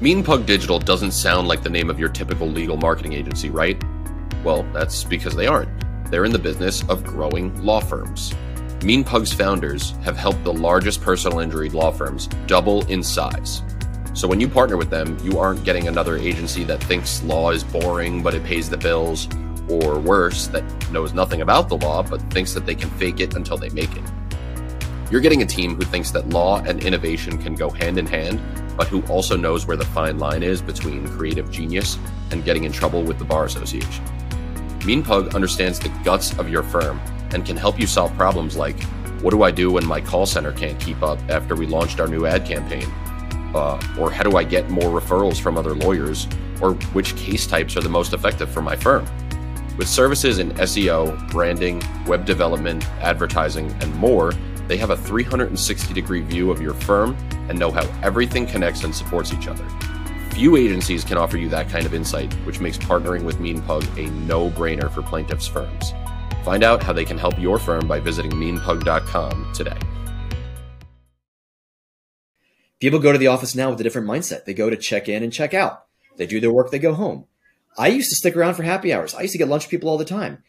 MeanPug Digital doesn't sound like the name of your typical legal marketing agency, right? Well, that's because they aren't. They're in the business of growing law firms. MeanPug's founders have helped the largest personal injury law firms double in size. So when you partner with them, you aren't getting another agency that thinks law is boring but it pays the bills, or worse, that knows nothing about the law but thinks that they can fake it until they make it. You're getting a team who thinks that law and innovation can go hand in hand, but who also knows where the fine line is between creative genius and getting in trouble with the Bar Association. MeanPug understands the guts of your firm and can help you solve problems like what do I do when my call center can't keep up after we launched our new ad campaign? Uh, or how do I get more referrals from other lawyers? Or which case types are the most effective for my firm? With services in SEO, branding, web development, advertising, and more, they have a 360 degree view of your firm and know how everything connects and supports each other. Few agencies can offer you that kind of insight, which makes partnering with MeanPug a no brainer for plaintiffs' firms. Find out how they can help your firm by visiting meanpug.com today. People go to the office now with a different mindset. They go to check in and check out. They do their work, they go home. I used to stick around for happy hours. I used to get lunch with people all the time.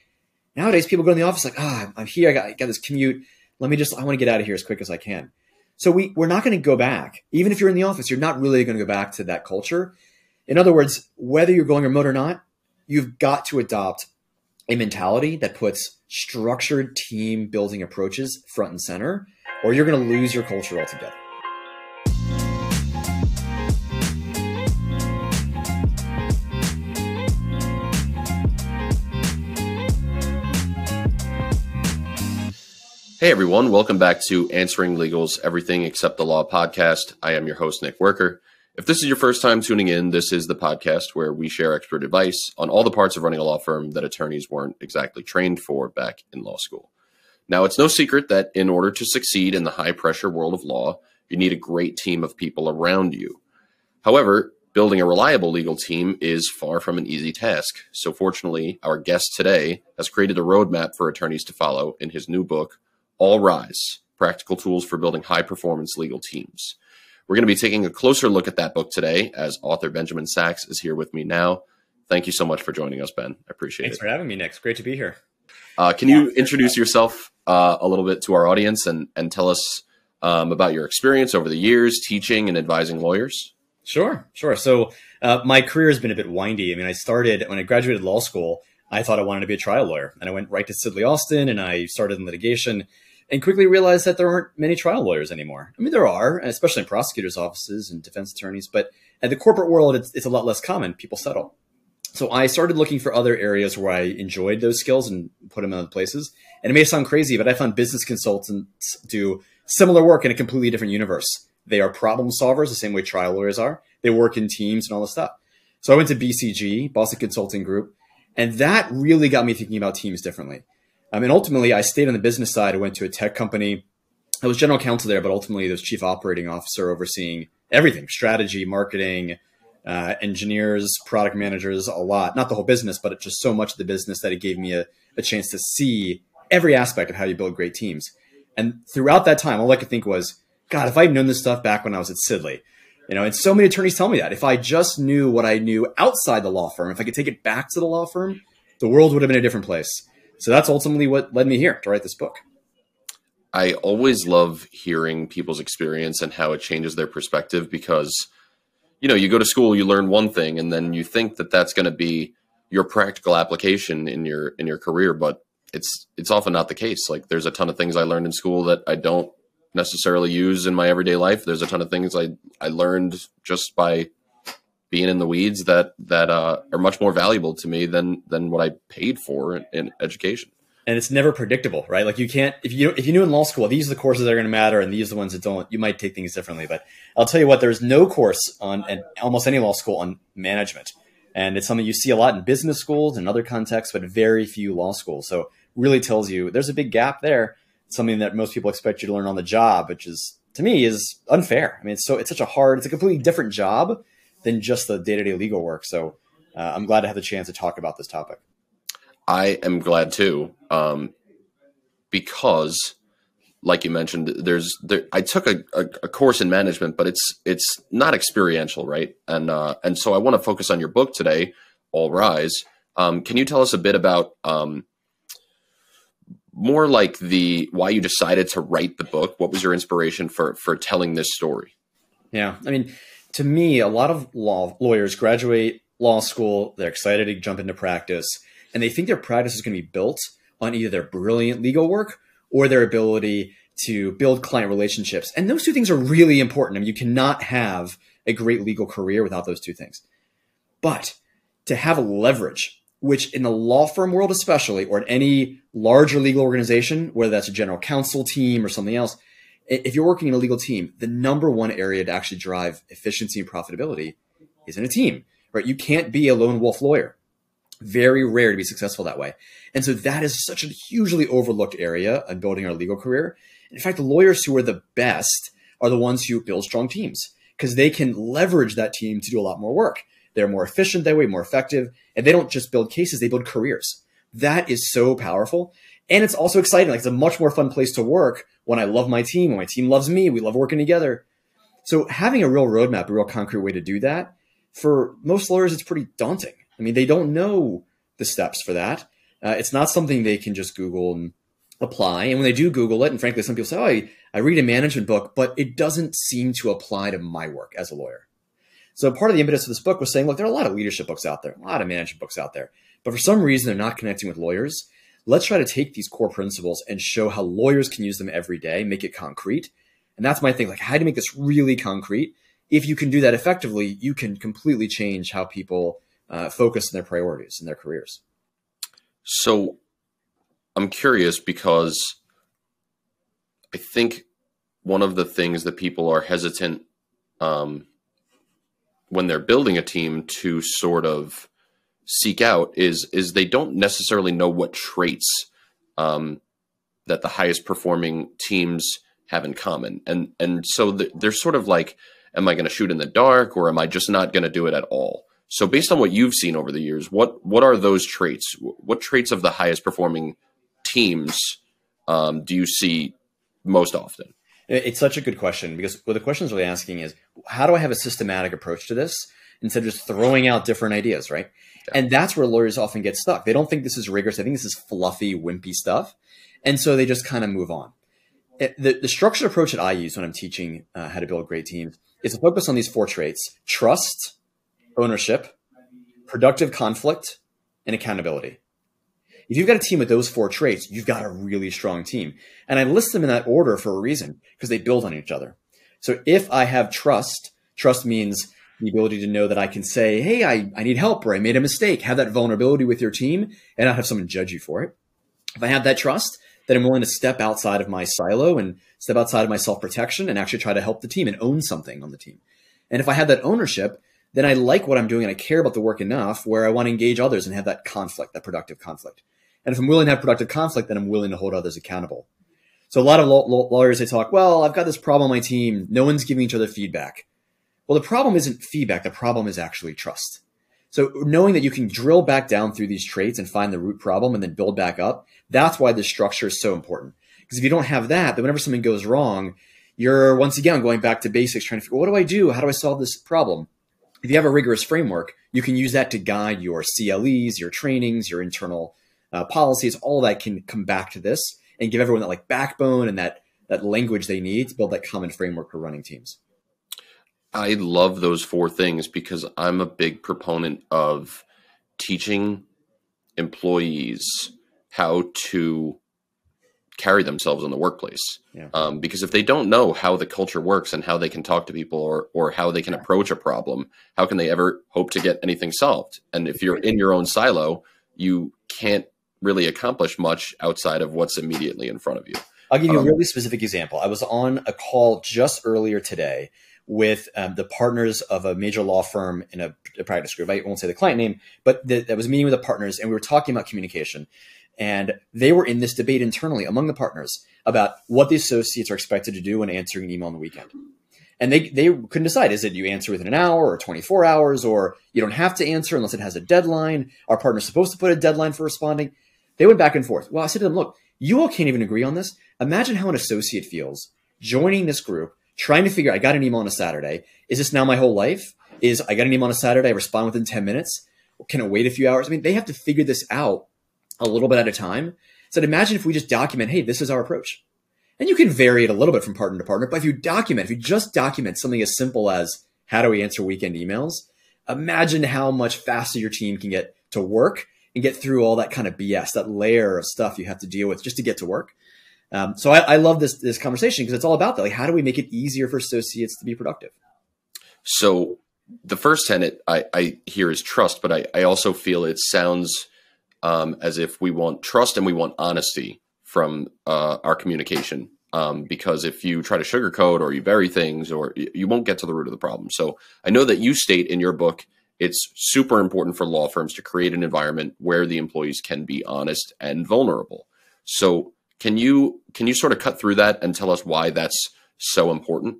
Nowadays, people go in the office like, ah, oh, I'm here. I got, I got this commute let me just, I want to get out of here as quick as I can. So we, we're not going to go back. Even if you're in the office, you're not really going to go back to that culture. In other words, whether you're going remote or not, you've got to adopt a mentality that puts structured team building approaches front and center, or you're going to lose your culture altogether. Hey everyone, welcome back to Answering Legal's Everything Except the Law podcast. I am your host, Nick Werker. If this is your first time tuning in, this is the podcast where we share expert advice on all the parts of running a law firm that attorneys weren't exactly trained for back in law school. Now, it's no secret that in order to succeed in the high pressure world of law, you need a great team of people around you. However, building a reliable legal team is far from an easy task. So, fortunately, our guest today has created a roadmap for attorneys to follow in his new book, all Rise Practical Tools for Building High Performance Legal Teams. We're going to be taking a closer look at that book today as author Benjamin Sachs is here with me now. Thank you so much for joining us, Ben. I appreciate Thanks it. Thanks for having me, Nick. great to be here. Uh, can you introduce yourself uh, a little bit to our audience and, and tell us um, about your experience over the years teaching and advising lawyers? Sure, sure. So uh, my career has been a bit windy. I mean, I started when I graduated law school. I thought I wanted to be a trial lawyer, and I went right to Sidley Austin, and I started in litigation and quickly realized that there aren't many trial lawyers anymore. I mean, there are, especially in prosecutors' offices and defense attorneys, but in the corporate world, it's, it's a lot less common. People settle. So I started looking for other areas where I enjoyed those skills and put them in other places. And it may sound crazy, but I found business consultants do similar work in a completely different universe. They are problem solvers the same way trial lawyers are. They work in teams and all this stuff. So I went to BCG, Boston Consulting Group, and that really got me thinking about teams differently. I mean, ultimately, I stayed on the business side. I went to a tech company. I was general counsel there, but ultimately, was chief operating officer overseeing everything strategy, marketing, uh, engineers, product managers, a lot. Not the whole business, but just so much of the business that it gave me a, a chance to see every aspect of how you build great teams. And throughout that time, all I could think was, God, if I'd known this stuff back when I was at Sidley, you know, and so many attorneys tell me that if I just knew what I knew outside the law firm, if I could take it back to the law firm, the world would have been a different place. So that's ultimately what led me here to write this book. I always love hearing people's experience and how it changes their perspective because, you know, you go to school, you learn one thing, and then you think that that's going to be your practical application in your in your career, but it's it's often not the case. Like there's a ton of things I learned in school that I don't necessarily use in my everyday life. There's a ton of things I I learned just by being in the weeds that that uh, are much more valuable to me than than what I paid for in, in, education. And it's never predictable, right? Like you can't if you if you knew in law school these are the courses that are going to matter and these are the ones that don't. You might take things differently, but I'll tell you what: there's no course on and almost any law school on management, and it's something you see a lot in business schools and other contexts, but very few law schools. So really tells you there's a big gap there. something that most people expect you to learn on the job, which is to me is unfair. I mean, it's so it's such a hard, it's a completely different job than just the day to day legal work. So uh, I'm glad to have the chance to talk about this topic. I am glad too, um, because like you mentioned, there's there, I took a, a, a, course in management, but it's it's not experiential, right? And uh, and so I want to focus on your book today, All Rise. Um, can you tell us a bit about um, more like the why you decided to write the book? What was your inspiration for for telling this story? Yeah, I mean, to me, a lot of law lawyers graduate law school, they're excited to jump into practice, and they think their practice is going to be built on either their brilliant legal work or their ability to build client relationships. And those two things are really important. I mean, you cannot have a great legal career without those two things. But to have leverage, which in the law firm world especially, or in any larger legal organization, whether that's a general counsel team or something else, if you're working in a legal team, the number one area to actually drive efficiency and profitability is in a team, right? You can't be a lone wolf lawyer. Very rare to be successful that way. And so that is such a hugely overlooked area in building our legal career. In fact, the lawyers who are the best are the ones who build strong teams because they can leverage that team to do a lot more work. They're more efficient that way, more effective, and they don't just build cases, they build careers. That is so powerful. And it's also exciting. Like it's a much more fun place to work when I love my team, when my team loves me, we love working together. So having a real roadmap, a real concrete way to do that, for most lawyers, it's pretty daunting. I mean, they don't know the steps for that. Uh, it's not something they can just Google and apply. And when they do Google it, and frankly, some people say, oh, I, I read a management book, but it doesn't seem to apply to my work as a lawyer. So part of the impetus of this book was saying, look, there are a lot of leadership books out there, a lot of management books out there, but for some reason they're not connecting with lawyers. Let's try to take these core principles and show how lawyers can use them every day, make it concrete. And that's my thing, like how to make this really concrete. If you can do that effectively, you can completely change how people uh, focus on their priorities and their careers. So I'm curious because I think one of the things that people are hesitant um, when they're building a team to sort of seek out is is they don't necessarily know what traits um, that the highest performing teams have in common, and and so the, they're sort of like, am I going to shoot in the dark, or am I just not going to do it at all? So, based on what you've seen over the years, what what are those traits? What traits of the highest performing teams um, do you see most often? It's such a good question because what the question is really asking is, how do I have a systematic approach to this instead of just throwing out different ideas, right? And that's where lawyers often get stuck. They don't think this is rigorous. I think this is fluffy, wimpy stuff. And so they just kind of move on. It, the, the, structured approach that I use when I'm teaching uh, how to build great teams is to focus on these four traits trust, ownership, productive conflict, and accountability. If you've got a team with those four traits, you've got a really strong team. And I list them in that order for a reason because they build on each other. So if I have trust, trust means the ability to know that I can say, Hey, I, I need help or I made a mistake, have that vulnerability with your team and not have someone judge you for it. If I have that trust, then I'm willing to step outside of my silo and step outside of my self protection and actually try to help the team and own something on the team. And if I have that ownership, then I like what I'm doing and I care about the work enough where I want to engage others and have that conflict, that productive conflict. And if I'm willing to have productive conflict, then I'm willing to hold others accountable. So a lot of lawyers, they talk, well, I've got this problem on my team. No one's giving each other feedback. Well, the problem isn't feedback. The problem is actually trust. So knowing that you can drill back down through these traits and find the root problem and then build back up, that's why this structure is so important. Because if you don't have that, then whenever something goes wrong, you're once again going back to basics, trying to figure, what do I do? How do I solve this problem? If you have a rigorous framework, you can use that to guide your CLEs, your trainings, your internal uh, policies. All that can come back to this and give everyone that like backbone and that that language they need to build that common framework for running teams. I love those four things because I'm a big proponent of teaching employees how to carry themselves in the workplace. Yeah. Um, because if they don't know how the culture works and how they can talk to people or or how they can approach a problem, how can they ever hope to get anything solved? And if you're in your own silo, you can't really accomplish much outside of what's immediately in front of you. I'll give you um, a really specific example. I was on a call just earlier today with um, the partners of a major law firm in a, a practice group. I won't say the client name, but the, that was meeting with the partners, and we were talking about communication. And they were in this debate internally among the partners about what the associates are expected to do when answering an email on the weekend. And they, they couldn't decide is it you answer within an hour or 24 hours, or you don't have to answer unless it has a deadline? Our partner's supposed to put a deadline for responding? They went back and forth. Well, I said to them, look, you all can't even agree on this. Imagine how an associate feels joining this group, trying to figure I got an email on a Saturday. Is this now my whole life? Is I got an email on a Saturday, I respond within 10 minutes? Can I wait a few hours? I mean, they have to figure this out a little bit at a time. So imagine if we just document, hey, this is our approach. And you can vary it a little bit from partner to partner, but if you document, if you just document something as simple as how do we answer weekend emails, imagine how much faster your team can get to work and get through all that kind of BS, that layer of stuff you have to deal with just to get to work. Um, so I, I, love this this conversation because it's all about that. Like, how do we make it easier for associates to be productive? So the first tenet I, I hear is trust, but I, I also feel it sounds um, as if we want trust and we want honesty from uh, our communication. Um, because if you try to sugarcoat or you bury things, or you won't get to the root of the problem. So I know that you state in your book it's super important for law firms to create an environment where the employees can be honest and vulnerable. So can you can you sort of cut through that and tell us why that's so important?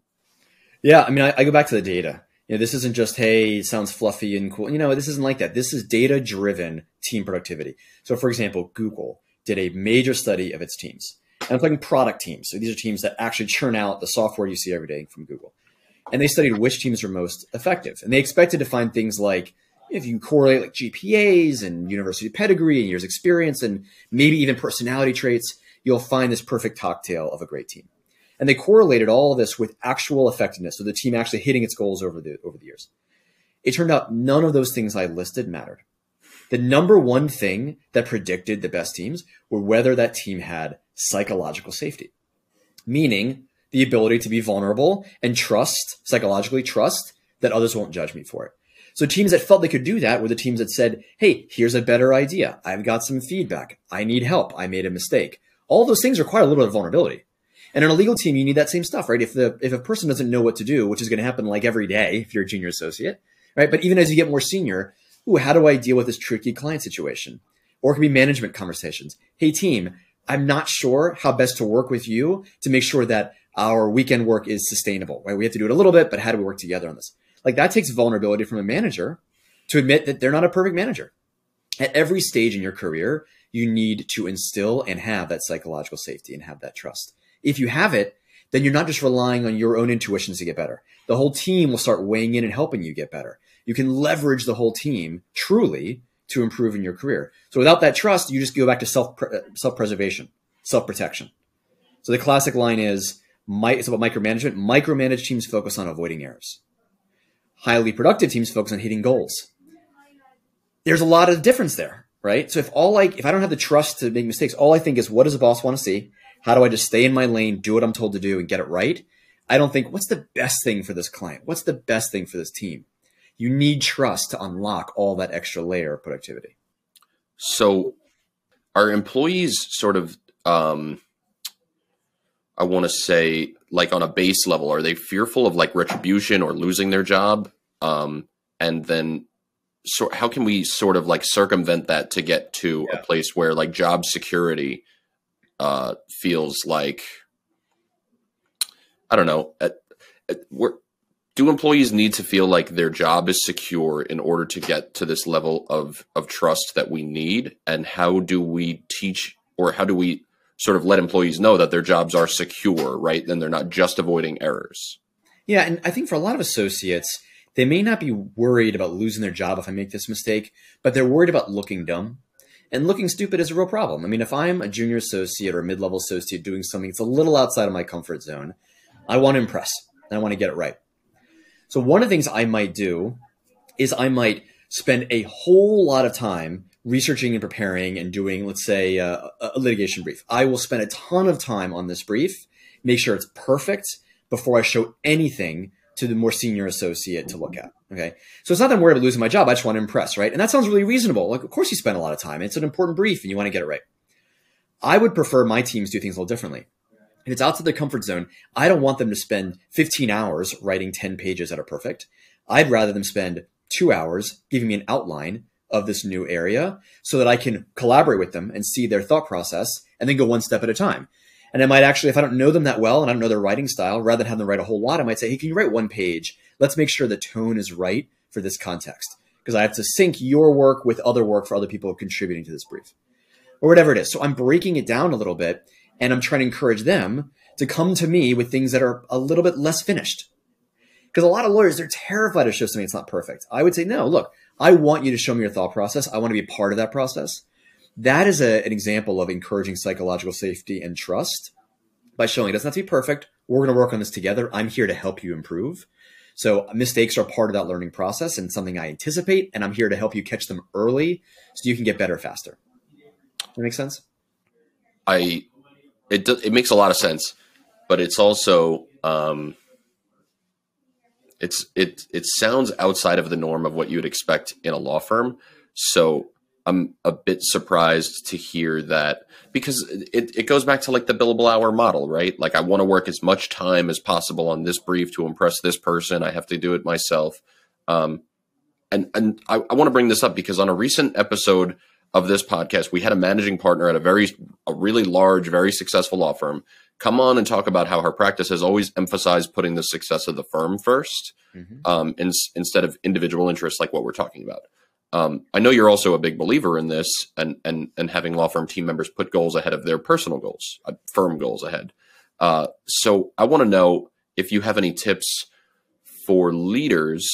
Yeah, I mean, I, I go back to the data. You know, this isn't just hey, it sounds fluffy and cool. You know, this isn't like that. This is data driven team productivity. So, for example, Google did a major study of its teams. And I'm talking product teams. So these are teams that actually churn out the software you see every day from Google. And they studied which teams are most effective. And they expected to find things like if you correlate like GPAs and university pedigree and years experience and maybe even personality traits, you'll find this perfect cocktail of a great team. And they correlated all of this with actual effectiveness, so the team actually hitting its goals over the over the years. It turned out none of those things I listed mattered. The number one thing that predicted the best teams were whether that team had psychological safety, meaning the ability to be vulnerable and trust, psychologically trust that others won't judge me for it. So teams that felt they could do that were the teams that said, Hey, here's a better idea. I've got some feedback. I need help. I made a mistake. All those things require a little bit of vulnerability. And in a legal team, you need that same stuff, right? If the if a person doesn't know what to do, which is going to happen like every day if you're a junior associate, right? But even as you get more senior, ooh, how do I deal with this tricky client situation? Or it can be management conversations. Hey team, I'm not sure how best to work with you to make sure that our weekend work is sustainable, right? We have to do it a little bit, but how do we work together on this? Like that takes vulnerability from a manager to admit that they're not a perfect manager. At every stage in your career, you need to instill and have that psychological safety and have that trust. If you have it, then you're not just relying on your own intuitions to get better. The whole team will start weighing in and helping you get better. You can leverage the whole team truly to improve in your career. So without that trust, you just go back to self uh, self preservation, self protection. So the classic line is, it's about micromanagement. Micromanaged teams focus on avoiding errors. Highly productive teams focus on hitting goals. There's a lot of difference there, right? So if all like if I don't have the trust to make mistakes, all I think is what does the boss want to see? How do I just stay in my lane, do what I'm told to do, and get it right? I don't think what's the best thing for this client? What's the best thing for this team? You need trust to unlock all that extra layer of productivity. So, are employees sort of, um, I want to say, like on a base level, are they fearful of like retribution or losing their job? Um, and then, so how can we sort of like circumvent that to get to yeah. a place where like job security uh, feels like I don't know. At, at, do employees need to feel like their job is secure in order to get to this level of of trust that we need? And how do we teach, or how do we sort of let employees know that their jobs are secure, right? Then they're not just avoiding errors. Yeah, and I think for a lot of associates, they may not be worried about losing their job if I make this mistake, but they're worried about looking dumb. And looking stupid is a real problem. I mean, if I'm a junior associate or a mid level associate doing something that's a little outside of my comfort zone, I want to impress and I want to get it right. So, one of the things I might do is I might spend a whole lot of time researching and preparing and doing, let's say, uh, a litigation brief. I will spend a ton of time on this brief, make sure it's perfect before I show anything to the more senior associate to look at. Okay. So it's not that I'm worried about losing my job. I just want to impress, right? And that sounds really reasonable. Like, of course you spend a lot of time. It's an important brief and you want to get it right. I would prefer my teams do things a little differently. If it's outside their comfort zone, I don't want them to spend 15 hours writing 10 pages that are perfect. I'd rather them spend two hours giving me an outline of this new area so that I can collaborate with them and see their thought process and then go one step at a time. And I might actually, if I don't know them that well and I don't know their writing style, rather than have them write a whole lot, I might say, hey, can you write one page? Let's make sure the tone is right for this context. Because I have to sync your work with other work for other people contributing to this brief. Or whatever it is. So I'm breaking it down a little bit. and I'm trying to encourage them to come to me with things that are a little bit less finished. Because a lot of lawyers, they're terrified to show something that's not perfect. I would say, no, look, I want you to show me your thought process. I want to be part of that process. That is a, an example of encouraging psychological safety and trust by showing it doesn't have to be perfect. We're going to work on this together. I'm here to help you improve. So mistakes are part of that learning process and something I anticipate, and I'm here to help you catch them early so you can get better faster. That makes sense. I it it makes a lot of sense, but it's also um, it's it it sounds outside of the norm of what you would expect in a law firm. So I'm a bit surprised to hear that because it, it goes back to like the billable hour model, right? Like I want to work as much time as possible on this brief to impress this person. I have to do it myself. Um, and and I, I want to bring this up because on a recent episode of this podcast, we had a managing partner at a very a really large, very successful law firm come on and talk about how her practice has always emphasized putting the success of the firm 1st mm-hmm. um, in, instead of individual interests like what we're talking about. Um, I know you're also a big believer in this and, and, and having law firm team members put goals ahead of their personal goals, uh, firm goals ahead. Uh, so I want to know if you have any tips for leaders,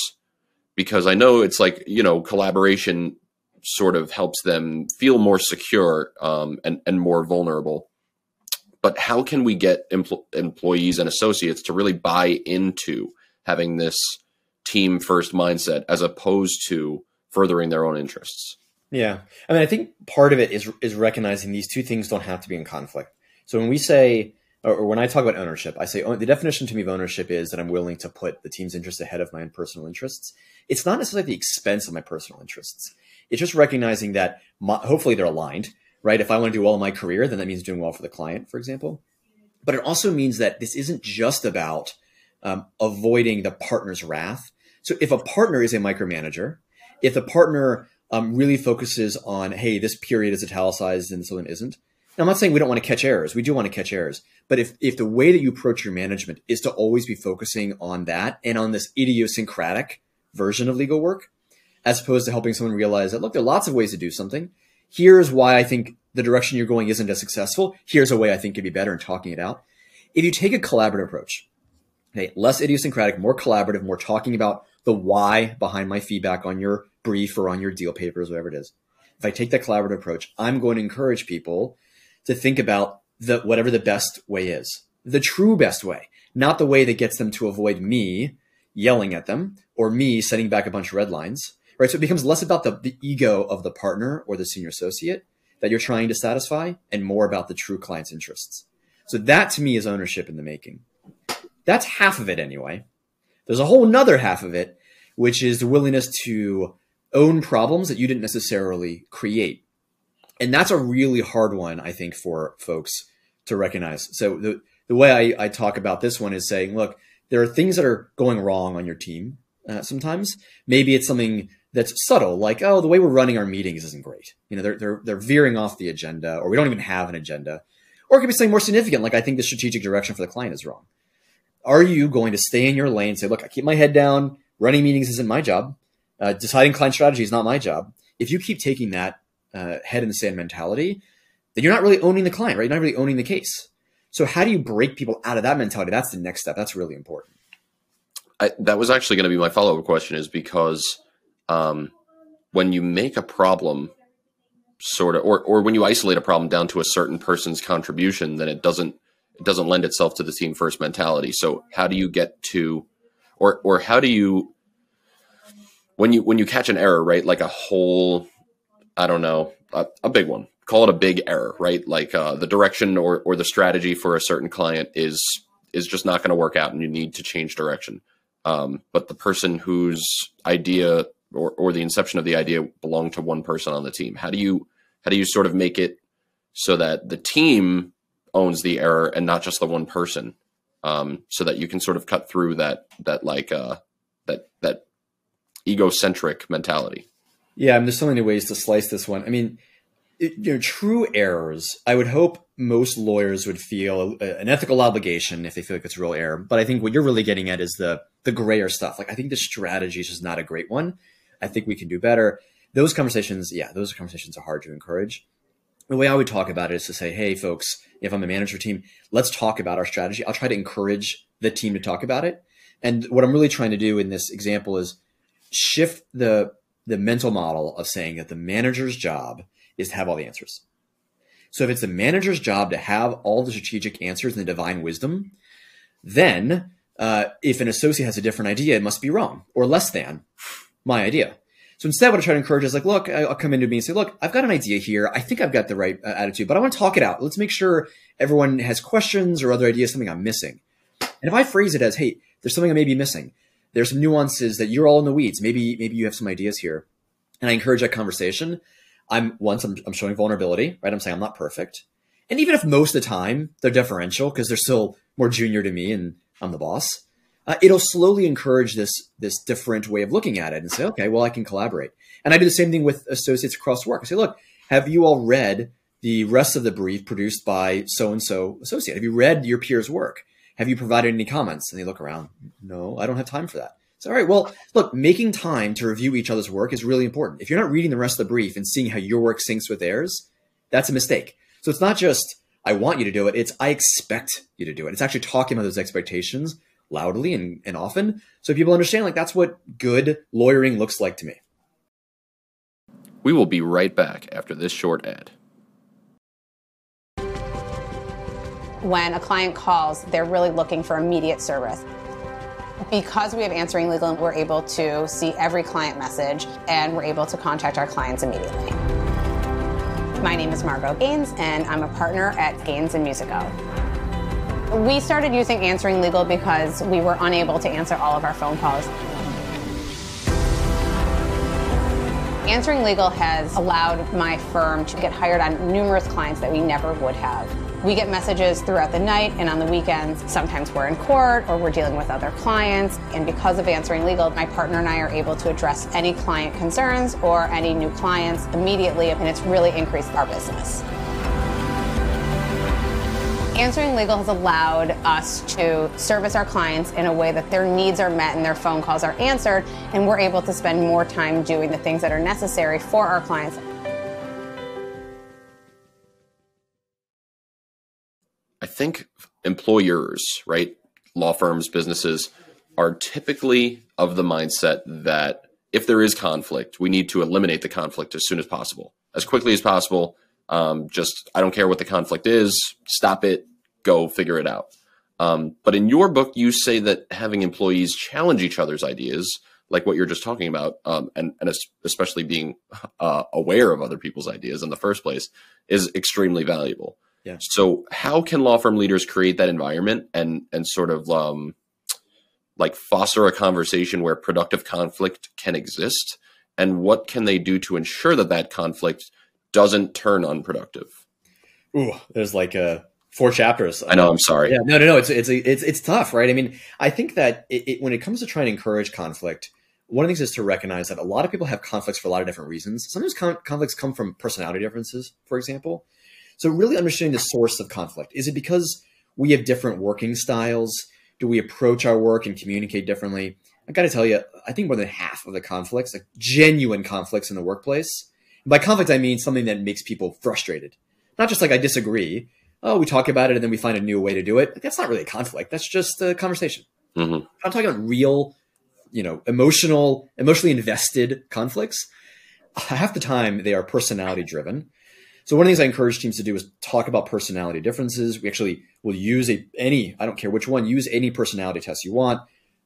because I know it's like, you know, collaboration sort of helps them feel more secure um, and, and more vulnerable. But how can we get empl- employees and associates to really buy into having this team first mindset as opposed to furthering their own interests. Yeah. I mean, I think part of it is is recognizing these two things don't have to be in conflict. So when we say or when I talk about ownership, I say oh, the definition to me of ownership is that I'm willing to put the team's interests ahead of my own personal interests. It's not necessarily at the expense of my personal interests. It's just recognizing that my, hopefully they're aligned, right? If I want to do well in my career, then that means doing well for the client, for example. But it also means that this isn't just about um, avoiding the partner's wrath. So if a partner is a micromanager, if the partner um, really focuses on, hey, this period is italicized and this one isn't. Now, I'm not saying we don't want to catch errors. We do want to catch errors. But if, if the way that you approach your management is to always be focusing on that and on this idiosyncratic version of legal work, as opposed to helping someone realize that, look, there are lots of ways to do something. Here's why I think the direction you're going isn't as successful. Here's a way I think could be better in talking it out. If you take a collaborative approach, okay, less idiosyncratic, more collaborative, more talking about the why behind my feedback on your brief or on your deal papers, whatever it is. If I take that collaborative approach, I'm going to encourage people to think about the whatever the best way is, the true best way, not the way that gets them to avoid me yelling at them or me setting back a bunch of red lines. Right. So it becomes less about the, the ego of the partner or the senior associate that you're trying to satisfy and more about the true client's interests. So that to me is ownership in the making. That's half of it anyway. There's a whole nother half of it, which is the willingness to own problems that you didn't necessarily create. And that's a really hard one, I think, for folks to recognize. So the, the way I, I talk about this one is saying, look, there are things that are going wrong on your team uh, sometimes. Maybe it's something that's subtle, like, oh, the way we're running our meetings isn't great. You know, they're, they're, they're veering off the agenda, or we don't even have an agenda. Or it could be something more significant, like I think the strategic direction for the client is wrong. Are you going to stay in your lane, and say, look, I keep my head down, running meetings isn't my job, uh, deciding client strategy is not my job. If you keep taking that uh, head in the sand mentality, then you're not really owning the client, right? You're not really owning the case. So how do you break people out of that mentality? That's the next step. That's really important. I, that was actually going to be my follow up question, is because um, when you make a problem sort of, or or when you isolate a problem down to a certain person's contribution, then it doesn't it doesn't lend itself to the team first mentality. So how do you get to, or or how do you when you when you catch an error, right? Like a whole, I don't know, a, a big one. Call it a big error, right? Like uh, the direction or or the strategy for a certain client is is just not going to work out, and you need to change direction. Um, but the person whose idea or, or the inception of the idea belonged to one person on the team. How do you how do you sort of make it so that the team owns the error and not just the one person, um, so that you can sort of cut through that that like uh, that that egocentric mentality. Yeah, I mean, there's so many ways to slice this one. I mean, it, you know, true errors. I would hope most lawyers would feel a, an ethical obligation if they feel like it's a real error. But I think what you're really getting at is the the grayer stuff. Like, I think the strategy is just not a great one. I think we can do better. Those conversations, yeah, those conversations are hard to encourage. The way I would talk about it is to say, hey, folks, if I'm a manager team, let's talk about our strategy. I'll try to encourage the team to talk about it. And what I'm really trying to do in this example is shift the the mental model of saying that the manager's job is to have all the answers. So if it's the manager's job to have all the strategic answers and the divine wisdom, then uh, if an associate has a different idea, it must be wrong or less than my idea. So instead, what I try to encourage is like, look, I'll come into me and say, look, I've got an idea here. I think I've got the right uh, attitude, but I want to talk it out. Let's make sure everyone has questions or other ideas, something I'm missing. And if I phrase it as, hey, there's something I may be missing. There's some nuances that you're all in the weeds. Maybe, maybe you have some ideas here. And I encourage that conversation. I'm once I'm, I'm showing vulnerability, right? I'm saying I'm not perfect. And even if most of the time they're deferential because they're still more junior to me and I'm the boss, uh, it'll slowly encourage this this different way of looking at it and say, okay, well, I can collaborate. And I do the same thing with associates across work. I say, look, have you all read the rest of the brief produced by so and so associate? Have you read your peers' work? Have you provided any comments? And they look around. No, I don't have time for that. So, all right, well, look, making time to review each other's work is really important. If you're not reading the rest of the brief and seeing how your work syncs with theirs, that's a mistake. So it's not just I want you to do it, it's I expect you to do it. It's actually talking about those expectations loudly and, and often so people understand like that's what good lawyering looks like to me. We will be right back after this short ad. When a client calls, they're really looking for immediate service. Because we have Answering Legal, we're able to see every client message and we're able to contact our clients immediately. My name is Margot Gaines, and I'm a partner at Gaines and Musico. We started using Answering Legal because we were unable to answer all of our phone calls. Answering Legal has allowed my firm to get hired on numerous clients that we never would have. We get messages throughout the night and on the weekends. Sometimes we're in court or we're dealing with other clients. And because of Answering Legal, my partner and I are able to address any client concerns or any new clients immediately, and it's really increased our business. Answering Legal has allowed us to service our clients in a way that their needs are met and their phone calls are answered, and we're able to spend more time doing the things that are necessary for our clients. I think employers, right, law firms, businesses, are typically of the mindset that if there is conflict, we need to eliminate the conflict as soon as possible, as quickly as possible, um, just I don't care what the conflict is. Stop it. Go figure it out. Um, but in your book, you say that having employees challenge each other's ideas, like what you're just talking about, um, and, and especially being uh, aware of other people's ideas in the first place, is extremely valuable. Yeah. So, how can law firm leaders create that environment and and sort of um, like foster a conversation where productive conflict can exist? And what can they do to ensure that that conflict doesn't turn unproductive. Ooh, there's like uh, four chapters. I know. I'm sorry. Yeah, no, no, no. It's it's it's it's tough, right? I mean, I think that it, it, when it comes to trying to encourage conflict, one of the things is to recognize that a lot of people have conflicts for a lot of different reasons. Sometimes con- conflicts come from personality differences, for example. So, really understanding the source of conflict is it because we have different working styles? Do we approach our work and communicate differently? I got to tell you, I think more than half of the conflicts, like genuine conflicts in the workplace, by conflict, I mean something that makes people frustrated. Not just like I disagree. Oh, we talk about it and then we find a new way to do it. Like, that's not really a conflict. That's just a conversation. Mm-hmm. I'm talking about real, you know, emotional, emotionally invested conflicts. Half the time they are personality driven. So one of the things I encourage teams to do is talk about personality differences. We actually will use a any, I don't care which one, use any personality test you want.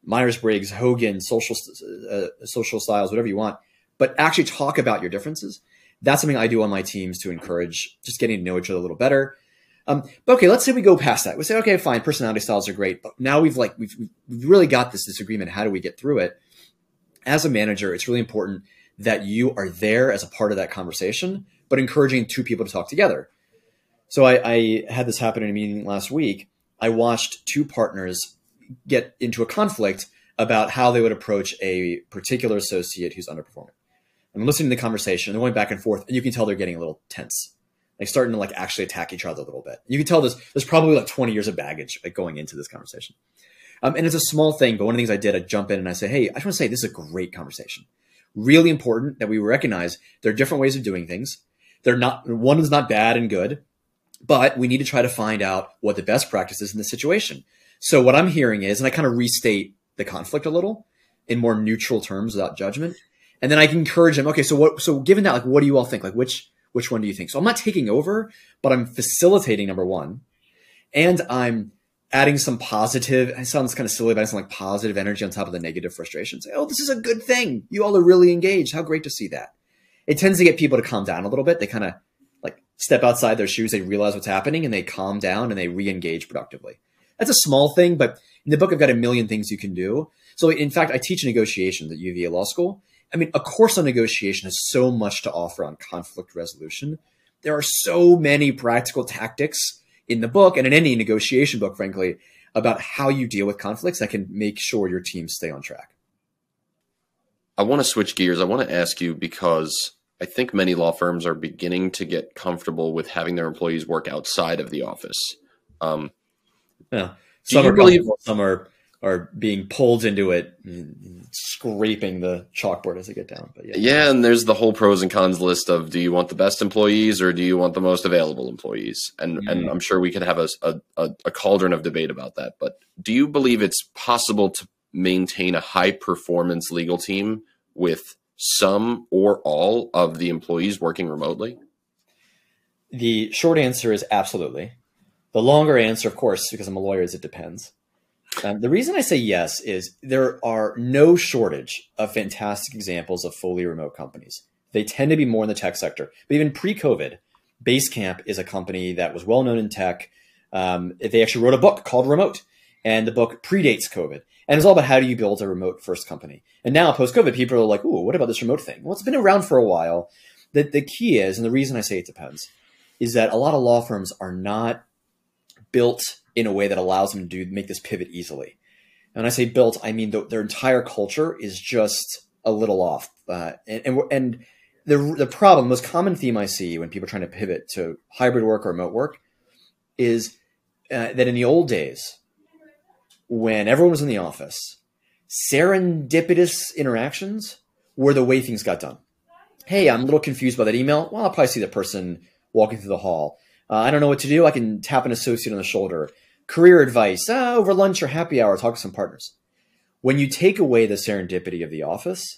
Myers Briggs, Hogan, social uh, social styles, whatever you want, but actually talk about your differences that's something I do on my teams to encourage just getting to know each other a little better. Um, but okay, let's say we go past that. We say, okay, fine, personality styles are great, but now we've like we've, we've really got this disagreement. How do we get through it? As a manager, it's really important that you are there as a part of that conversation, but encouraging two people to talk together. So I, I had this happen in a meeting last week. I watched two partners get into a conflict about how they would approach a particular associate who's underperforming. I'm listening to the conversation. They're going back and forth, and you can tell they're getting a little tense. Like starting to like actually attack each other a little bit. You can tell this. there's probably like 20 years of baggage like, going into this conversation. Um, and it's a small thing, but one of the things I did, I jump in and I say, hey, I just want to say this is a great conversation. Really important that we recognize there are different ways of doing things. they're not one is not bad and good, but we need to try to find out what the best practice is in the situation. So what I'm hearing is, and I kind of restate the conflict a little in more neutral terms without judgment. And then I can encourage them, okay, so what so given that, like what do you all think? Like which which one do you think? So I'm not taking over, but I'm facilitating number one. And I'm adding some positive, it sounds kind of silly, but I some like positive energy on top of the negative frustration. Say, oh, this is a good thing. You all are really engaged. How great to see that. It tends to get people to calm down a little bit. They kind of like step outside their shoes, they realize what's happening, and they calm down and they re-engage productively. That's a small thing, but in the book, I've got a million things you can do. So in fact, I teach negotiations at UVA Law School. I mean, a course on negotiation has so much to offer on conflict resolution. There are so many practical tactics in the book and in any negotiation book, frankly, about how you deal with conflicts that can make sure your team stay on track. I want to switch gears. I want to ask you because I think many law firms are beginning to get comfortable with having their employees work outside of the office. Um, yeah, some are believe some are are being pulled into it, scraping the chalkboard as they get down. But yeah, yeah, and there's the whole pros and cons list of do you want the best employees or do you want the most available employees? And mm-hmm. and I'm sure we could have a, a a cauldron of debate about that. But do you believe it's possible to maintain a high performance legal team with some or all of the employees working remotely? The short answer is absolutely. The longer answer, of course, because I'm a lawyer, is it depends. Um, the reason I say yes is there are no shortage of fantastic examples of fully remote companies. They tend to be more in the tech sector. But even pre COVID, Basecamp is a company that was well known in tech. Um, they actually wrote a book called Remote, and the book predates COVID. And it's all about how do you build a remote first company. And now post COVID, people are like, "Ooh, what about this remote thing?" Well, it's been around for a while. The the key is, and the reason I say it depends, is that a lot of law firms are not built in a way that allows them to do, make this pivot easily. And when I say built, I mean the, their entire culture is just a little off. Uh, and, and, and the the problem, the most common theme I see when people are trying to pivot to hybrid work or remote work, is uh, that in the old days, when everyone was in the office, serendipitous interactions were the way things got done. Hey, I'm a little confused by that email. Well, I'll probably see the person walking through the hall. Uh, I don't know what to do. I can tap an associate on the shoulder. Career advice uh, over lunch or happy hour, talk to some partners. When you take away the serendipity of the office,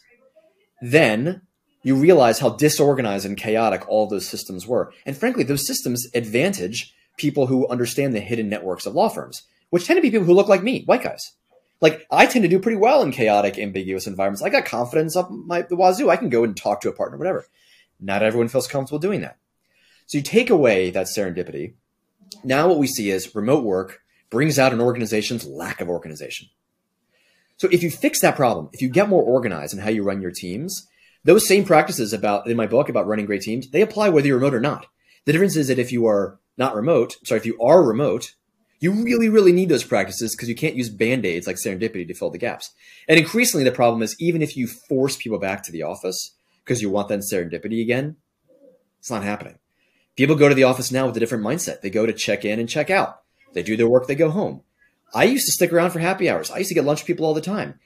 then you realize how disorganized and chaotic all those systems were. And frankly, those systems advantage people who understand the hidden networks of law firms which tend to be people who look like me, white guys. Like I tend to do pretty well in chaotic, ambiguous environments. I got confidence up my the wazoo. I can go and talk to a partner, whatever. Not everyone feels comfortable doing that. So you take away that serendipity. Now what we see is remote work brings out an organization's lack of organization. So if you fix that problem, if you get more organized in how you run your teams, those same practices about in my book about running great teams, they apply whether you're remote or not. The difference is that if you are not remote, sorry, if you are remote, you really, really need those practices because you can't use band-aids like serendipity to fill the gaps. And increasingly the problem is even if you force people back to the office because you want that serendipity again, it's not happening. People go to the office now with a different mindset. They go to check in and check out. They do their work, they go home. I used to stick around for happy hours. I used to get lunch people all the time.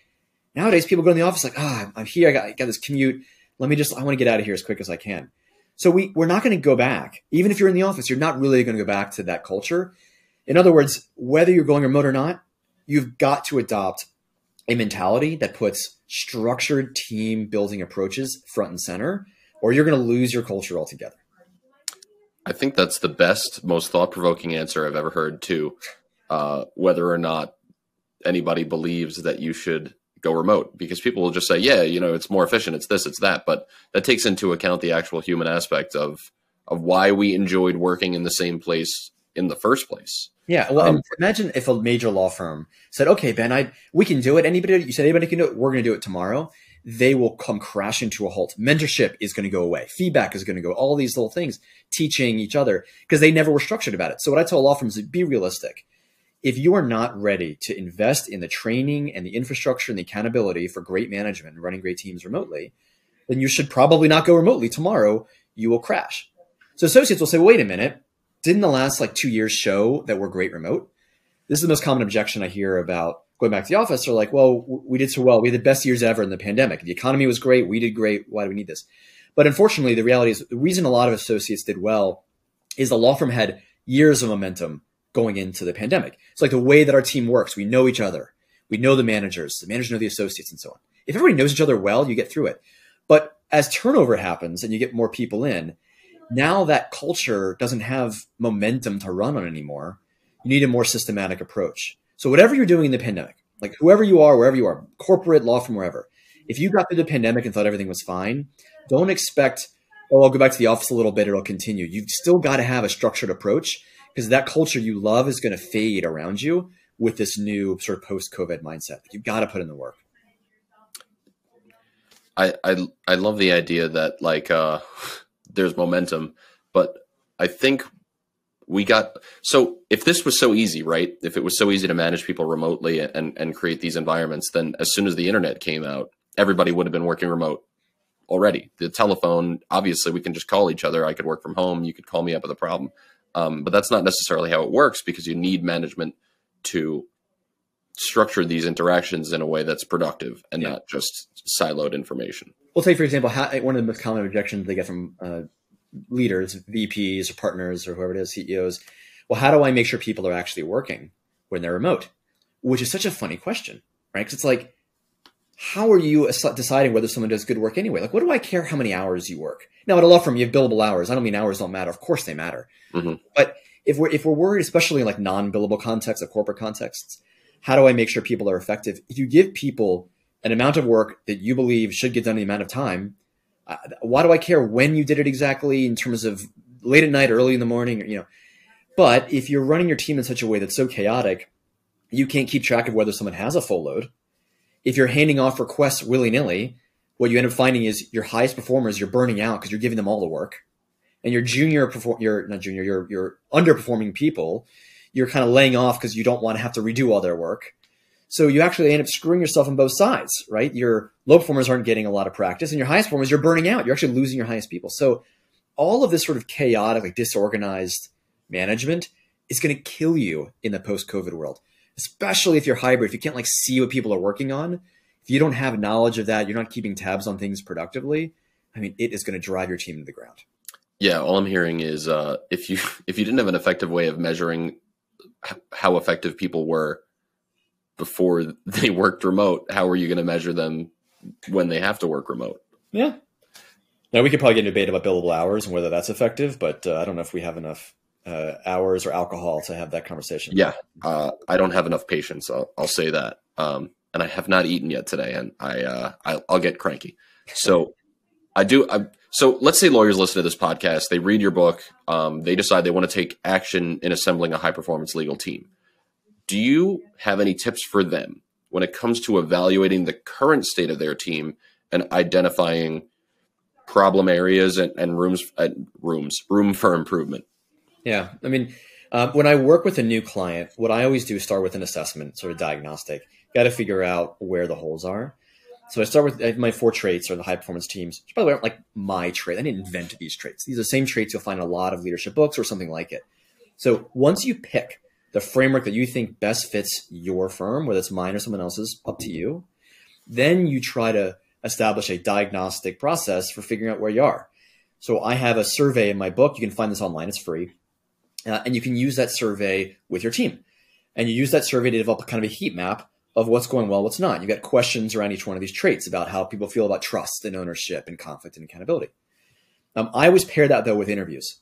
Nowadays, people go in the office like, ah, oh, I'm here. I got, I got this commute. Let me just, I want to get out of here as quick as I can. So we, we're not going to go back. Even if you're in the office, you're not really going to go back to that culture in other words, whether you're going remote or not, you've got to adopt a mentality that puts structured team building approaches front and center, or you're going to lose your culture altogether. I think that's the best, most thought provoking answer I've ever heard to uh, whether or not anybody believes that you should go remote because people will just say, yeah, you know, it's more efficient, it's this, it's that. But that takes into account the actual human aspect of of why we enjoyed working in the same place in the first place. Yeah. Well, um, imagine if a major law firm said, "Okay, Ben, I we can do it. Anybody you said anybody can do it. We're going to do it tomorrow." They will come crashing to a halt. Mentorship is going to go away. Feedback is going to go. All these little things, teaching each other because they never were structured about it. So what I tell law firms is be realistic. If you are not ready to invest in the training and the infrastructure and the accountability for great management and running great teams remotely, then you should probably not go remotely tomorrow. You will crash. So associates will say, wait a minute didn't the last like two years show that we're great remote? This is the most common objection I hear about going back to the office. They're like, well, we did so well. We had the best years ever in the pandemic. The economy was great. We did great. Why do we need this? But unfortunately, the reality is the reason a lot of associates did well is the law firm had years of momentum going into the pandemic. It's like the way that our team works. We know each other. We know the managers. The managers know the associates and so on. If everybody knows each other well, you get through it. But as turnover happens and you get more people in, now that culture doesn't have momentum to run on anymore. You need a more systematic approach. So whatever you're doing in the pandemic, like whoever you are, wherever you are, corporate, law firm, wherever, if you got through the pandemic and thought everything was fine, don't expect, oh, I'll go back to the office a little bit, it'll continue. You've still got to have a structured approach because that culture you love is going to fade around you with this new sort of post COVID mindset. You've got to put in the work. I, I I love the idea that like uh there's momentum, but I think we got so if this was so easy, right? If it was so easy to manage people remotely and and create these environments, then as soon as the internet came out, everybody would have been working remote already. The telephone, obviously, we can just call each other. I could work from home. You could call me up with a problem, um, but that's not necessarily how it works because you need management to structure these interactions in a way that's productive and yeah. not just siloed information. We'll take, for example, how, one of the most common objections they get from uh, leaders, VPs or partners or whoever it is, CEOs. Well, how do I make sure people are actually working when they're remote? Which is such a funny question, right? Because it's like, how are you deciding whether someone does good work anyway? Like, what do I care how many hours you work? Now, at a law firm, you have billable hours. I don't mean hours don't matter. Of course they matter. Mm-hmm. But if we're if we're worried, especially in like non-billable contexts, or corporate contexts, how do I make sure people are effective? If you give people an amount of work that you believe should get done in the amount of time, uh, why do I care when you did it exactly in terms of late at night, early in the morning, or, you know? But if you're running your team in such a way that's so chaotic, you can't keep track of whether someone has a full load. If you're handing off requests willy nilly, what you end up finding is your highest performers you're burning out because you're giving them all the work, and your junior perform, your not junior, your your underperforming people you're kind of laying off because you don't want to have to redo all their work. So you actually end up screwing yourself on both sides, right? Your low performers aren't getting a lot of practice, and your highest performers, you're burning out. You're actually losing your highest people. So all of this sort of chaotic, like disorganized management is going to kill you in the post-COVID world, especially if you're hybrid. If you can't like see what people are working on, if you don't have knowledge of that, you're not keeping tabs on things productively. I mean, it is going to drive your team to the ground. Yeah, all I'm hearing is uh, if you if you didn't have an effective way of measuring how effective people were before they worked remote, how are you going to measure them when they have to work remote? Yeah. Now we could probably get into a debate about billable hours and whether that's effective, but uh, I don't know if we have enough uh, hours or alcohol to have that conversation. Yeah, uh, I don't have enough patience. I'll, I'll say that. Um, and I have not eaten yet today, and I, uh, I will get cranky. So I do. I, so let's say lawyers listen to this podcast, they read your book, um, they decide they want to take action in assembling a high performance legal team. Do you have any tips for them when it comes to evaluating the current state of their team and identifying problem areas and, and rooms, uh, rooms, room for improvement? Yeah, I mean, uh, when I work with a new client, what I always do is start with an assessment, sort of diagnostic. Got to figure out where the holes are. So I start with my four traits or the high performance teams. Which, by the way, aren't like my trait. I didn't invent these traits. These are the same traits you'll find in a lot of leadership books or something like it. So once you pick the framework that you think best fits your firm, whether it's mine or someone else's, up to you, then you try to establish a diagnostic process for figuring out where you are. So I have a survey in my book. You can find this online. It's free. Uh, and you can use that survey with your team. And you use that survey to develop a kind of a heat map of what's going well, what's not. You've got questions around each one of these traits about how people feel about trust and ownership and conflict and accountability. Um, I always pair that though with interviews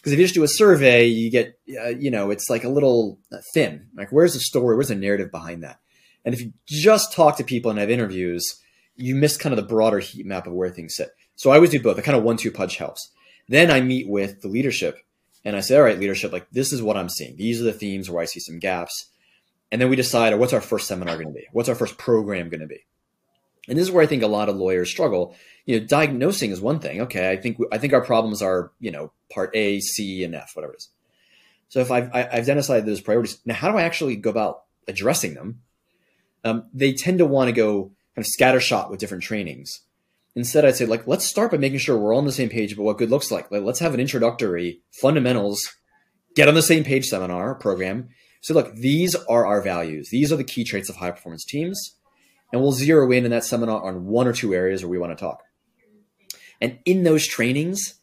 because if you just do a survey, you get, uh, you know, it's like a little uh, thin. Like, where's the story? Where's the narrative behind that? And if you just talk to people and have interviews, you miss kind of the broader heat map of where things sit. So I always do both. A kind of one-two punch helps. Then I meet with the leadership and I say, all right, leadership, like this is what I'm seeing. These are the themes where I see some gaps and then we decide, what's our first seminar going to be? What's our first program going to be? And this is where I think a lot of lawyers struggle. You know, diagnosing is one thing. Okay, I think I think our problems are you know part A, C, and F, whatever it is. So if I've, I've identified those priorities, now how do I actually go about addressing them? Um, they tend to want to go kind of scattershot with different trainings. Instead, I'd say like let's start by making sure we're all on the same page about what good looks like. like let's have an introductory fundamentals, get on the same page seminar program, so look, these are our values. These are the key traits of high performance teams. And we'll zero in in that seminar on one or two areas where we want to talk. And in those trainings,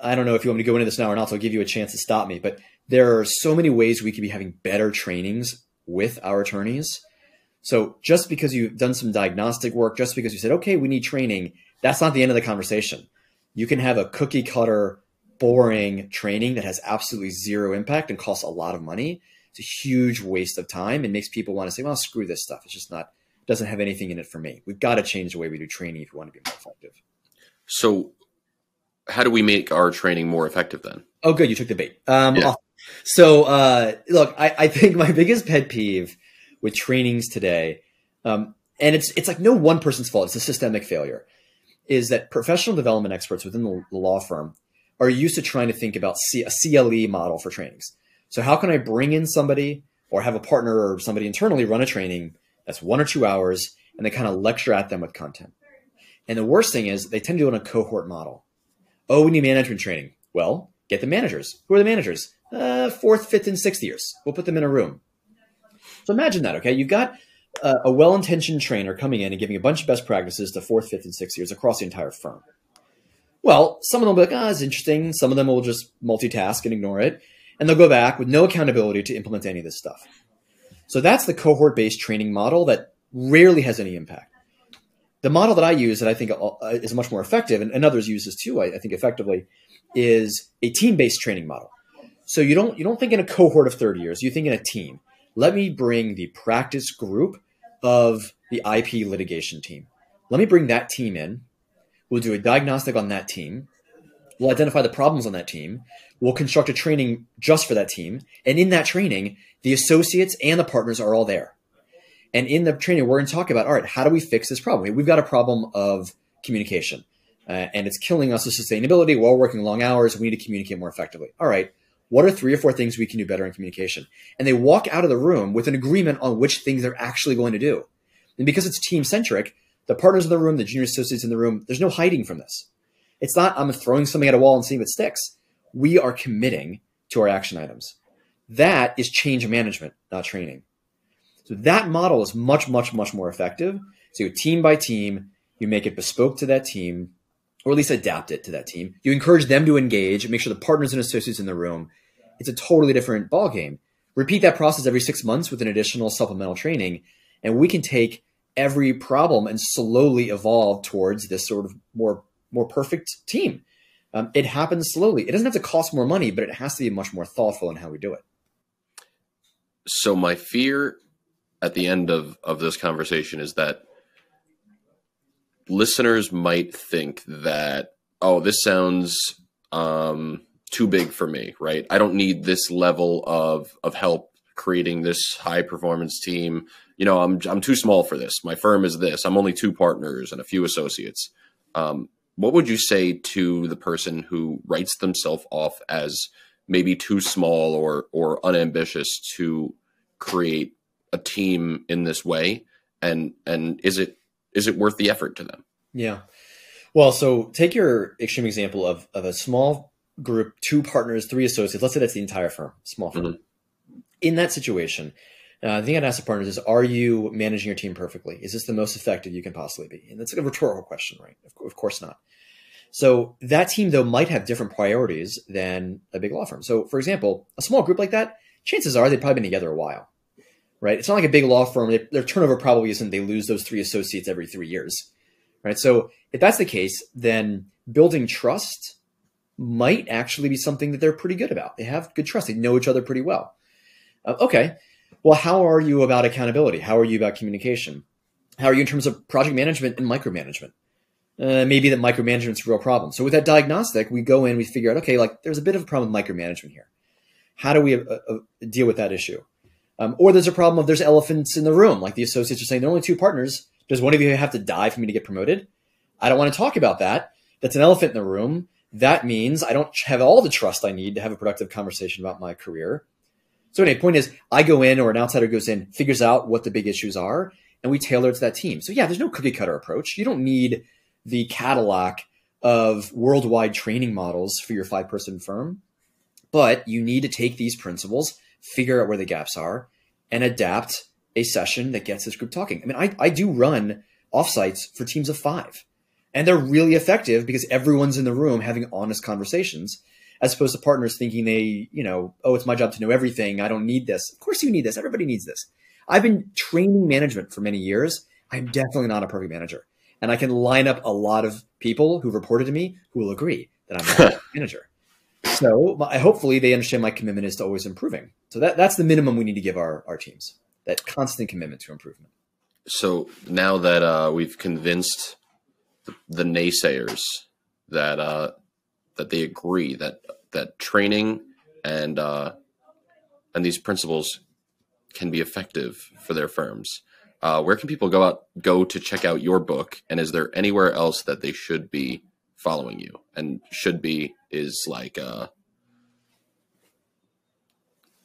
I don't know if you want me to go into this now or not, so I'll give you a chance to stop me. But there are so many ways we could be having better trainings with our attorneys. So just because you've done some diagnostic work, just because you said, okay, we need training, that's not the end of the conversation. You can have a cookie cutter, boring training that has absolutely zero impact and costs a lot of money. It's a huge waste of time and makes people want to say, well, screw this stuff. It's just not, doesn't have anything in it for me. We've got to change the way we do training if we want to be more effective. So how do we make our training more effective then? Oh, good. You took the bait. Um, yeah. So, uh, look, I, I, think my biggest pet peeve with trainings today, um, and it's it's like no one person's fault. It's a systemic failure. Is that professional development experts within the law firm are used to trying to think about C- a CLE model for trainings. So, how can I bring in somebody or have a partner or somebody internally run a training that's one or two hours, and they kind of lecture at them with content. And the worst thing is they tend to do it on a cohort model. Oh, we need management training. Well, get the managers. Who are the managers? Uh, fourth, fifth, and sixth years. We'll put them in a room. So imagine that, okay? You've got uh, a well intentioned trainer coming in and giving a bunch of best practices to fourth, fifth, and sixth years across the entire firm. Well, some of them will be like, ah, oh, it's interesting. Some of them will just multitask and ignore it. And they'll go back with no accountability to implement any of this stuff. So that's the cohort based training model that rarely has any impact. The model that I use that I think uh, is much more effective, and, and others use this too, I, I think effectively, is a team based training model. So you don't you don't think in a cohort of 30 years, you think in a team. Let me bring the practice group of the IP litigation team. Let me bring that team in. We'll do a diagnostic on that team. We'll identify the problems on that team. We'll construct a training just for that team. And in that training, the associates and the partners are all there. And in the training, we're going to talk about all right, how do we fix this problem? We've got a problem of communication, uh, and it's killing us with sustainability. We're working long hours. We need to communicate more effectively. All right, what are three or four things we can do better in communication? And they walk out of the room with an agreement on which things they're actually going to do. And because it's team centric, the partners in the room, the junior associates in the room, there's no hiding from this. It's not I'm throwing something at a wall and seeing if it sticks. We are committing to our action items. That is change management, not training. So that model is much, much, much more effective. So team by team, you make it bespoke to that team, or at least adapt it to that team. You encourage them to engage, make sure the partners and associates in the room. It's a totally different ballgame. Repeat that process every six months with an additional supplemental training, and we can take every problem and slowly evolve towards this sort of more more perfect team. Um, it happens slowly. It doesn't have to cost more money, but it has to be much more thoughtful in how we do it. So my fear at the end of of this conversation is that listeners might think that, oh, this sounds um, too big for me, right? I don't need this level of of help creating this high performance team. You know, I'm I'm too small for this. My firm is this. I'm only two partners and a few associates. Um, what would you say to the person who writes themselves off as maybe too small or or unambitious to create a team in this way? And and is it is it worth the effort to them? Yeah. Well, so take your extreme example of, of a small group, two partners, three associates. Let's say that's the entire firm, small firm. Mm-hmm. In that situation, uh, the thing I'd ask the partners is, are you managing your team perfectly? Is this the most effective you can possibly be? And that's a rhetorical question, right? Of, of course not. So that team, though, might have different priorities than a big law firm. So, for example, a small group like that, chances are they've probably been together a while right? It's not like a big law firm. They, their turnover probably isn't they lose those three associates every three years, right? So if that's the case, then building trust might actually be something that they're pretty good about. They have good trust. They know each other pretty well. Uh, okay. Well, how are you about accountability? How are you about communication? How are you in terms of project management and micromanagement? Uh, maybe that micromanagement's a real problem. So with that diagnostic, we go in, we figure out, okay, like there's a bit of a problem with micromanagement here. How do we uh, uh, deal with that issue? Um, or there's a problem of there's elephants in the room, like the associates are saying, there are only two partners. Does one of you have to die for me to get promoted? I don't want to talk about that. That's an elephant in the room. That means I don't have all the trust I need to have a productive conversation about my career. So anyway, point is, I go in or an outsider goes in, figures out what the big issues are, and we tailor it to that team. So yeah, there's no cookie cutter approach. You don't need the Cadillac of worldwide training models for your five person firm, but you need to take these principles figure out where the gaps are, and adapt a session that gets this group talking. I mean, I, I do run offsites for teams of five. And they're really effective because everyone's in the room having honest conversations as opposed to partners thinking they, you know, oh, it's my job to know everything. I don't need this. Of course you need this. Everybody needs this. I've been training management for many years. I'm definitely not a perfect manager. And I can line up a lot of people who've reported to me who will agree that I'm not a manager. So hopefully they understand my commitment is to always improving. So that, that's the minimum we need to give our, our teams, that constant commitment to improvement. So now that uh, we've convinced the, the naysayers that uh, that they agree that that training and uh, and these principles can be effective for their firms. Uh, where can people go out go to check out your book? And is there anywhere else that they should be following you? And should be is like uh,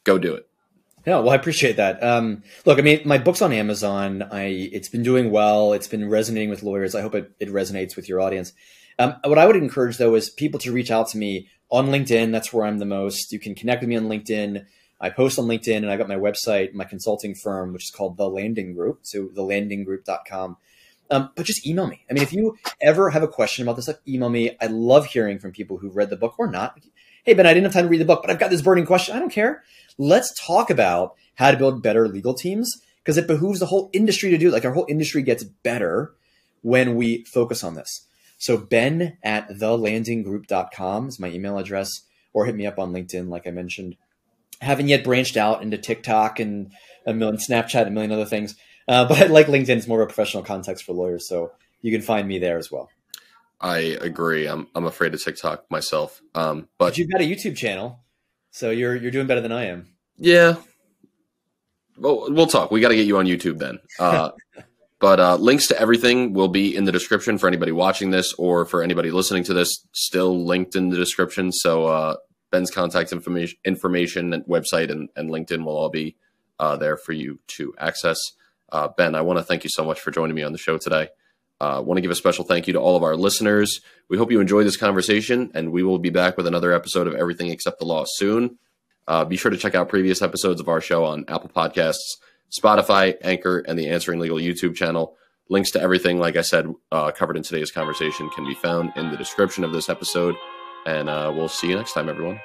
go do it. Yeah, well, I appreciate that. Um, look, I mean, my book's on Amazon. I it's been doing well. It's been resonating with lawyers. I hope it, it resonates with your audience. Um, what I would encourage though is people to reach out to me on LinkedIn. That's where I'm the most. You can connect with me on LinkedIn. I post on LinkedIn and I got my website, my consulting firm, which is called The Landing Group. So thelandinggroup.com. Um, but just email me. I mean, if you ever have a question about this stuff, email me. I love hearing from people who've read the book or not. Hey, Ben, I didn't have time to read the book, but I've got this burning question. I don't care. Let's talk about how to build better legal teams because it behooves the whole industry to do it. Like our whole industry gets better when we focus on this. So ben at thelandinggroup.com is my email address, or hit me up on LinkedIn, like I mentioned. haven't yet branched out into TikTok and a million Snapchat, and a million other things. Uh, but like LinkedIn, is more of a professional context for lawyers, so you can find me there as well. I agree. I'm I'm afraid of TikTok myself. Um, but, but you've got a YouTube channel, so you're you're doing better than I am. Yeah. Well, we'll talk. We got to get you on YouTube then. Uh, But uh, links to everything will be in the description for anybody watching this or for anybody listening to this. Still linked in the description. So uh, Ben's contact information, information and website and, and LinkedIn will all be uh, there for you to access. Uh, ben, I want to thank you so much for joining me on the show today. I uh, want to give a special thank you to all of our listeners. We hope you enjoy this conversation, and we will be back with another episode of Everything Except the Law soon. Uh, be sure to check out previous episodes of our show on Apple Podcasts Spotify, Anchor, and the Answering Legal YouTube channel. Links to everything, like I said, uh, covered in today's conversation can be found in the description of this episode. And uh, we'll see you next time, everyone.